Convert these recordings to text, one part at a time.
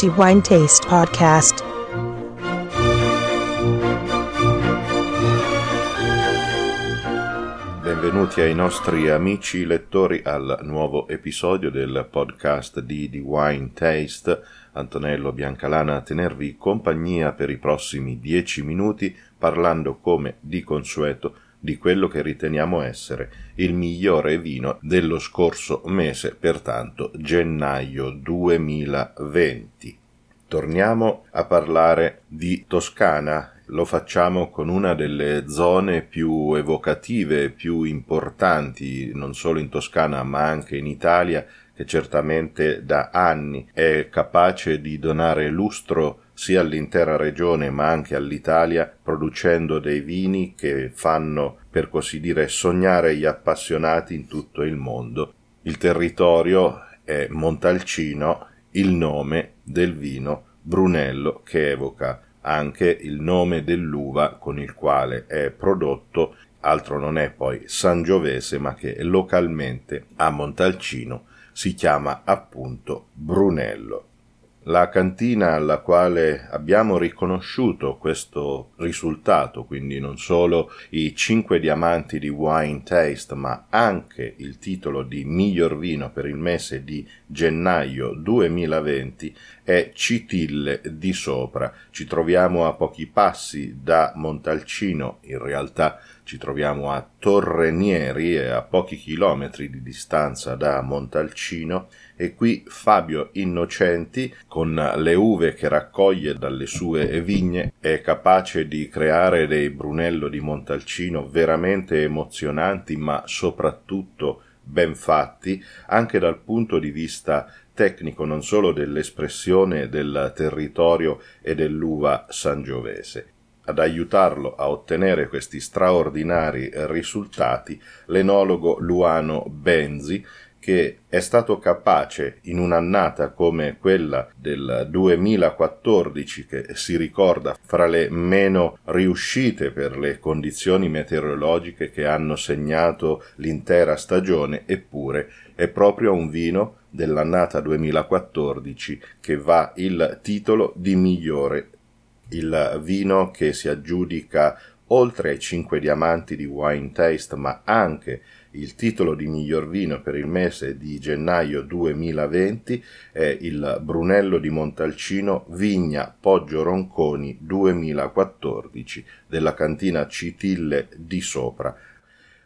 The Wine Taste Podcast. Benvenuti ai nostri amici lettori al nuovo episodio del podcast di The Wine Taste. Antonello Biancalana a tenervi compagnia per i prossimi dieci minuti parlando come di consueto di quello che riteniamo essere il migliore vino dello scorso mese, pertanto gennaio 2020. Torniamo a parlare di Toscana, lo facciamo con una delle zone più evocative, più importanti, non solo in Toscana ma anche in Italia, che certamente da anni è capace di donare lustro sia all'intera regione ma anche all'Italia, producendo dei vini che fanno, per così dire, sognare gli appassionati in tutto il mondo. Il territorio è Montalcino, il nome del vino Brunello che evoca anche il nome dell'uva con il quale è prodotto, altro non è poi Sangiovese, ma che localmente a Montalcino si chiama appunto Brunello. La cantina alla quale abbiamo riconosciuto questo risultato, quindi non solo i cinque diamanti di Wine Taste, ma anche il titolo di miglior vino per il mese di gennaio 2020, è Citille di Sopra. Ci troviamo a pochi passi da Montalcino, in realtà ci troviamo a Torrenieri e a pochi chilometri di distanza da Montalcino e qui Fabio Innocenti, con le uve che raccoglie dalle sue vigne, è capace di creare dei Brunello di Montalcino veramente emozionanti, ma soprattutto ben fatti, anche dal punto di vista tecnico non solo dell'espressione del territorio e dell'uva sangiovese. Ad aiutarlo a ottenere questi straordinari risultati, l'enologo Luano Benzi che è stato capace in un'annata come quella del 2014 che si ricorda fra le meno riuscite per le condizioni meteorologiche che hanno segnato l'intera stagione eppure è proprio un vino dell'annata 2014 che va il titolo di migliore il vino che si aggiudica oltre ai cinque diamanti di Wine Taste ma anche il titolo di miglior vino per il mese di gennaio 2020 è il Brunello di Montalcino Vigna Poggio Ronconi 2014 della cantina Citille di Sopra.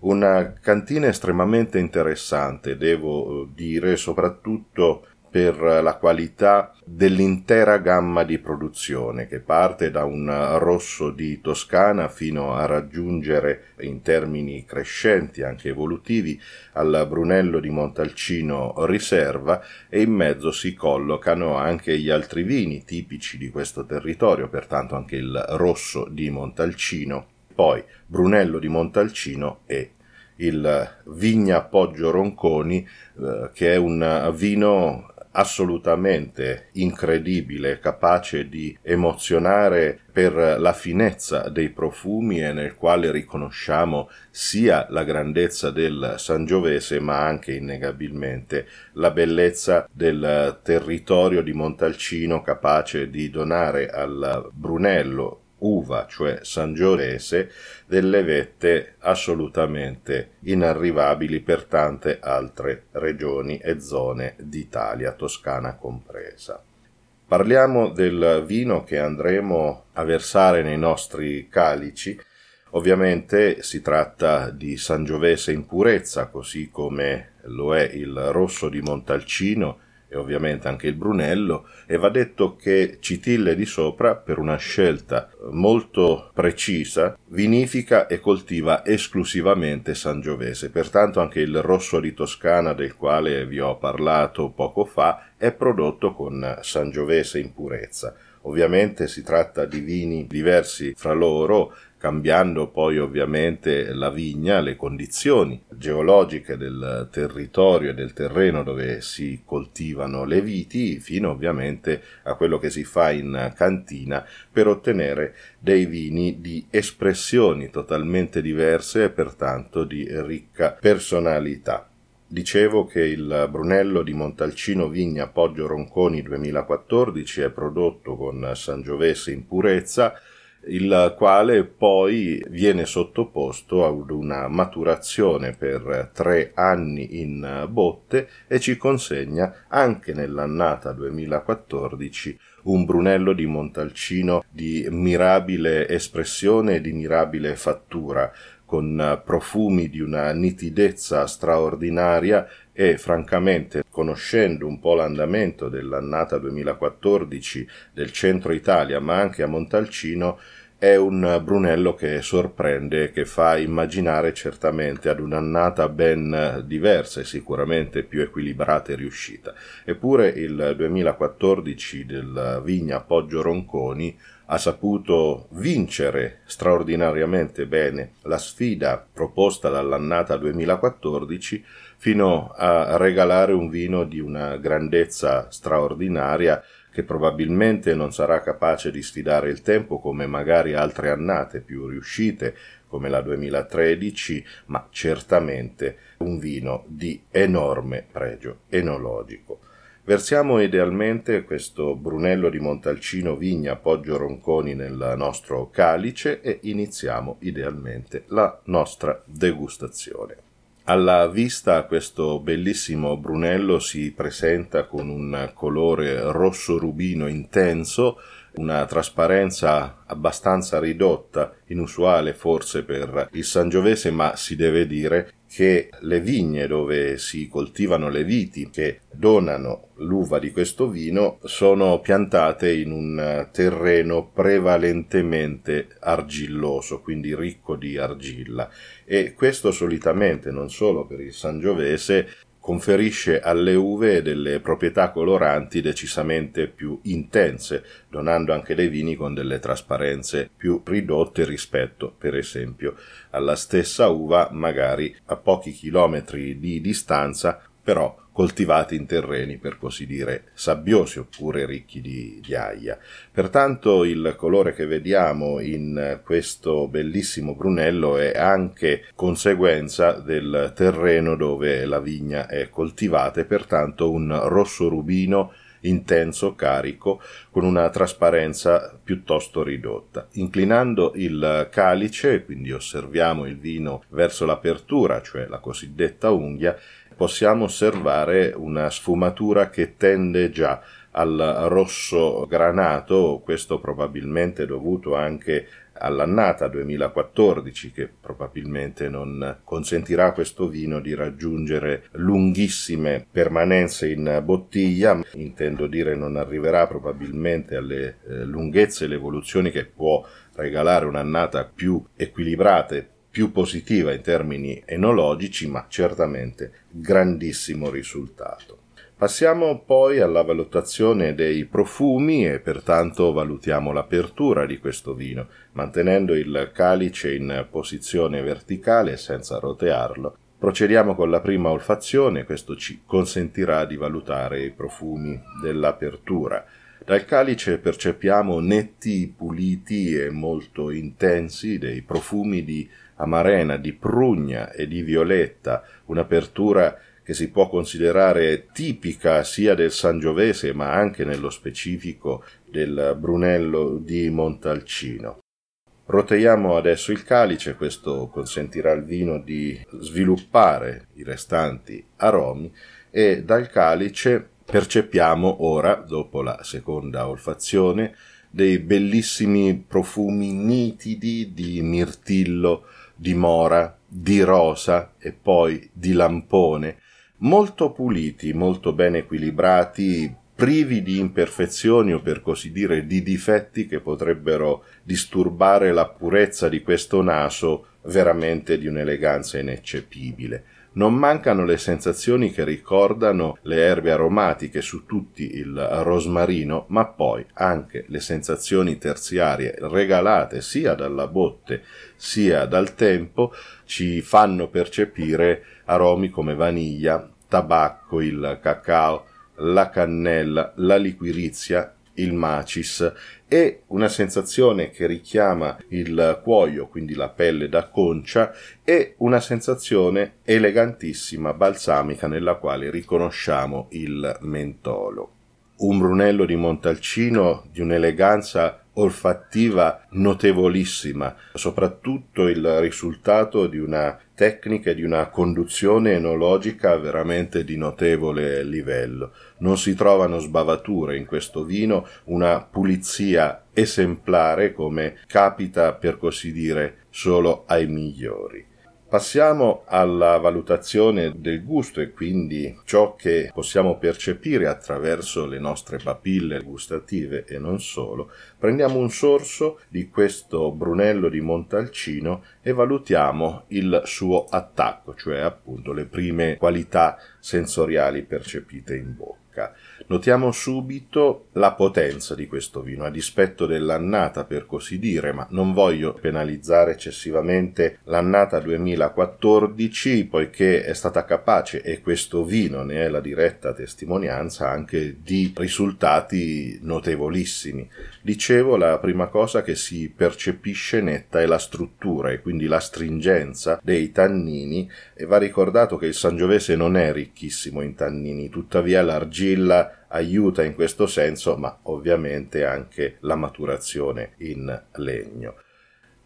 Una cantina estremamente interessante, devo dire, soprattutto per la qualità dell'intera gamma di produzione che parte da un rosso di Toscana fino a raggiungere in termini crescenti anche evolutivi al Brunello di Montalcino riserva e in mezzo si collocano anche gli altri vini tipici di questo territorio pertanto anche il rosso di Montalcino poi Brunello di Montalcino e il Vigna Poggio Ronconi, eh, che è un vino assolutamente incredibile, capace di emozionare per la finezza dei profumi e nel quale riconosciamo sia la grandezza del Sangiovese ma anche innegabilmente la bellezza del territorio di Montalcino capace di donare al Brunello uva, cioè sangiorese, delle vette assolutamente inarrivabili per tante altre regioni e zone d'Italia, Toscana compresa. Parliamo del vino che andremo a versare nei nostri calici. Ovviamente si tratta di Sangiovese in purezza, così come lo è il rosso di Montalcino, e ovviamente anche il Brunello e va detto che Citille di sopra per una scelta molto precisa vinifica e coltiva esclusivamente Sangiovese pertanto anche il rosso di Toscana del quale vi ho parlato poco fa è prodotto con Sangiovese in purezza. Ovviamente si tratta di vini diversi fra loro, cambiando poi ovviamente la vigna, le condizioni geologiche del territorio e del terreno dove si coltivano le viti, fino ovviamente a quello che si fa in cantina per ottenere dei vini di espressioni totalmente diverse e pertanto di ricca personalità. Dicevo che il Brunello di Montalcino Vigna Poggio Ronconi 2014 è prodotto con Sangiovese in purezza, il quale poi viene sottoposto ad una maturazione per tre anni in botte e ci consegna anche nell'annata 2014 un Brunello di Montalcino di mirabile espressione e di mirabile fattura, con profumi di una nitidezza straordinaria e francamente conoscendo un po' l'andamento dell'annata 2014 del centro Italia ma anche a Montalcino è un Brunello che sorprende che fa immaginare certamente ad un'annata ben diversa e sicuramente più equilibrata e riuscita. Eppure il 2014 del Vigna Poggio Ronconi ha saputo vincere straordinariamente bene la sfida proposta dall'annata 2014 fino a regalare un vino di una grandezza straordinaria che probabilmente non sarà capace di sfidare il tempo come magari altre annate più riuscite come la 2013, ma certamente un vino di enorme pregio enologico. Versiamo idealmente questo Brunello di Montalcino Vigna Poggio Ronconi nel nostro calice e iniziamo idealmente la nostra degustazione. Alla vista questo bellissimo Brunello si presenta con un colore rosso rubino intenso, una trasparenza abbastanza ridotta, inusuale forse per il Sangiovese, ma si deve dire che le vigne dove si coltivano le viti che donano l'uva di questo vino sono piantate in un terreno prevalentemente argilloso, quindi ricco di argilla. E questo solitamente non solo per il Sangiovese conferisce alle uve delle proprietà coloranti decisamente più intense, donando anche dei vini con delle trasparenze più ridotte rispetto, per esempio, alla stessa uva magari a pochi chilometri di distanza, però coltivati in terreni per così dire sabbiosi oppure ricchi di ghiaia. Pertanto il colore che vediamo in questo bellissimo brunello è anche conseguenza del terreno dove la vigna è coltivata e pertanto un rosso rubino intenso, carico, con una trasparenza piuttosto ridotta. Inclinando il calice, quindi osserviamo il vino verso l'apertura, cioè la cosiddetta unghia, possiamo osservare una sfumatura che tende già al rosso granato, questo probabilmente dovuto anche all'annata 2014 che probabilmente non consentirà a questo vino di raggiungere lunghissime permanenze in bottiglia, intendo dire non arriverà probabilmente alle eh, lunghezze e le evoluzioni che può regalare un'annata più equilibrata e più positiva in termini enologici, ma certamente grandissimo risultato. Passiamo poi alla valutazione dei profumi e pertanto valutiamo l'apertura di questo vino, mantenendo il calice in posizione verticale senza rotearlo. Procediamo con la prima olfazione, questo ci consentirà di valutare i profumi dell'apertura. Dal calice percepiamo netti, puliti e molto intensi dei profumi di amarena, di prugna e di violetta, un'apertura che si può considerare tipica sia del Sangiovese ma anche nello specifico del Brunello di Montalcino. Roteiamo adesso il calice, questo consentirà al vino di sviluppare i restanti aromi e dal calice percepiamo ora, dopo la seconda olfazione, dei bellissimi profumi nitidi di mirtillo, di mora, di rosa e poi di lampone, molto puliti, molto ben equilibrati, privi di imperfezioni o per così dire di difetti che potrebbero disturbare la purezza di questo naso veramente di un'eleganza ineccepibile non mancano le sensazioni che ricordano le erbe aromatiche, su tutti il rosmarino, ma poi anche le sensazioni terziarie regalate sia dalla botte sia dal tempo ci fanno percepire aromi come vaniglia, tabacco, il cacao, la cannella, la liquirizia il macis e una sensazione che richiama il cuoio, quindi la pelle da concia, e una sensazione elegantissima, balsamica, nella quale riconosciamo il mentolo. Un Brunello di Montalcino di un'eleganza olfattiva notevolissima, soprattutto il risultato di una tecnica e di una conduzione enologica veramente di notevole livello. Non si trovano sbavature in questo vino, una pulizia esemplare come capita per così dire solo ai migliori. Passiamo alla valutazione del gusto e quindi ciò che possiamo percepire attraverso le nostre papille gustative e non solo. Prendiamo un sorso di questo Brunello di Montalcino e valutiamo il suo attacco, cioè appunto le prime qualità sensoriali percepite in bocca. Notiamo subito la potenza di questo vino, a dispetto dell'annata per così dire, ma non voglio penalizzare eccessivamente l'annata 2014, poiché è stata capace, e questo vino ne è la diretta testimonianza, anche di risultati notevolissimi. Dicevo, la prima cosa che si percepisce netta è la struttura e quindi la stringenza dei tannini, e va ricordato che il Sangiovese non è ricchissimo in tannini, tuttavia l'argilla aiuta in questo senso, ma ovviamente anche la maturazione in legno.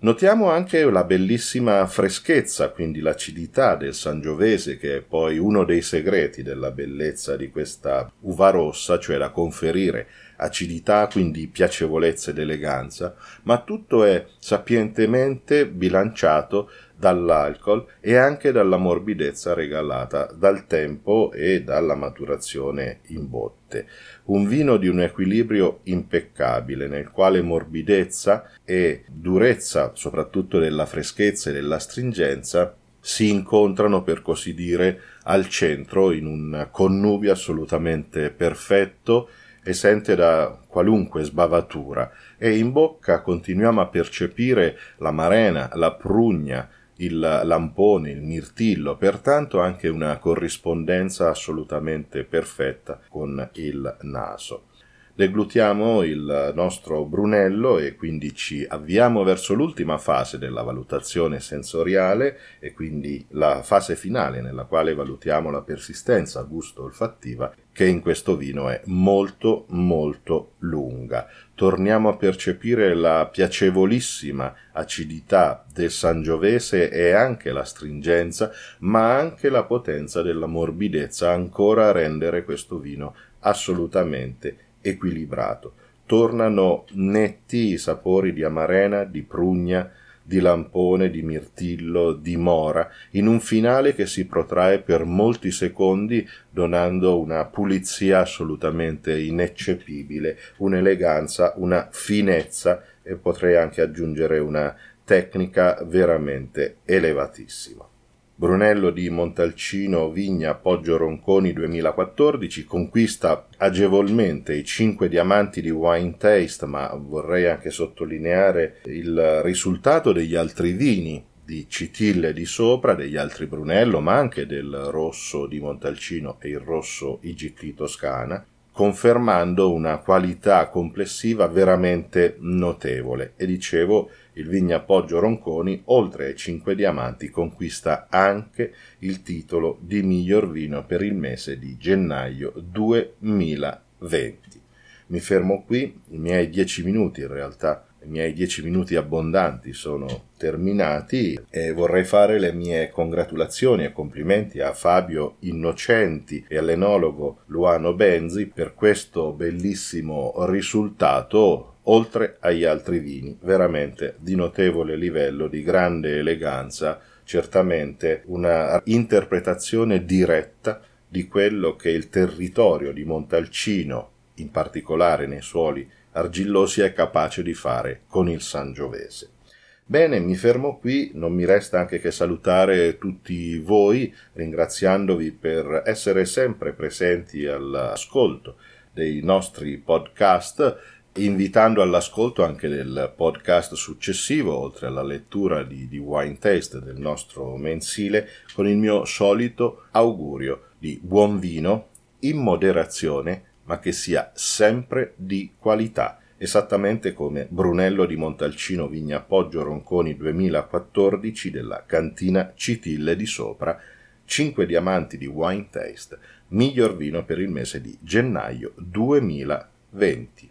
Notiamo anche la bellissima freschezza, quindi l'acidità del Sangiovese, che è poi uno dei segreti della bellezza di questa uva rossa, cioè da conferire acidità, quindi piacevolezza ed eleganza, ma tutto è sapientemente bilanciato dall'alcol e anche dalla morbidezza regalata dal tempo e dalla maturazione in botte. Un vino di un equilibrio impeccabile nel quale morbidezza e durezza, soprattutto della freschezza e della stringenza, si incontrano per così dire al centro in un connubio assolutamente perfetto esente da qualunque sbavatura e in bocca continuiamo a percepire la marena, la prugna, il lampone, il mirtillo, pertanto anche una corrispondenza assolutamente perfetta con il naso. Deglutiamo il nostro Brunello e quindi ci avviamo verso l'ultima fase della valutazione sensoriale e quindi la fase finale nella quale valutiamo la persistenza gusto-olfattiva che in questo vino è molto molto lunga. Torniamo a percepire la piacevolissima acidità del Sangiovese e anche la stringenza, ma anche la potenza della morbidezza ancora a rendere questo vino assolutamente equilibrato. Tornano netti i sapori di amarena, di prugna, di lampone, di mirtillo, di mora, in un finale che si protrae per molti secondi, donando una pulizia assolutamente ineccepibile, un'eleganza, una finezza e potrei anche aggiungere una tecnica veramente elevatissima. Brunello di Montalcino Vigna Poggio Ronconi 2014 conquista agevolmente i cinque diamanti di Wine Taste, ma vorrei anche sottolineare il risultato degli altri vini di Citille di sopra, degli altri Brunello, ma anche del rosso di Montalcino e il rosso IGT Toscana, confermando una qualità complessiva veramente notevole. E dicevo, il Vigna Poggio Ronconi, oltre ai cinque diamanti, conquista anche il titolo di miglior vino per il mese di gennaio 2020. Mi fermo qui, i miei dieci minuti in realtà i miei dieci minuti abbondanti sono terminati e vorrei fare le mie congratulazioni e complimenti a Fabio Innocenti e all'enologo Luano Benzi per questo bellissimo risultato oltre agli altri vini, veramente di notevole livello, di grande eleganza, certamente una interpretazione diretta di quello che il territorio di Montalcino, in particolare nei suoli argillosi, è capace di fare con il Sangiovese. Bene, mi fermo qui, non mi resta anche che salutare tutti voi, ringraziandovi per essere sempre presenti all'ascolto dei nostri podcast invitando all'ascolto anche del podcast successivo, oltre alla lettura di, di Wine Taste del nostro mensile, con il mio solito augurio di buon vino, in moderazione, ma che sia sempre di qualità, esattamente come Brunello di Montalcino Vigna Poggio Ronconi 2014 della cantina Citille di Sopra, 5 diamanti di Wine Taste, miglior vino per il mese di gennaio 2020.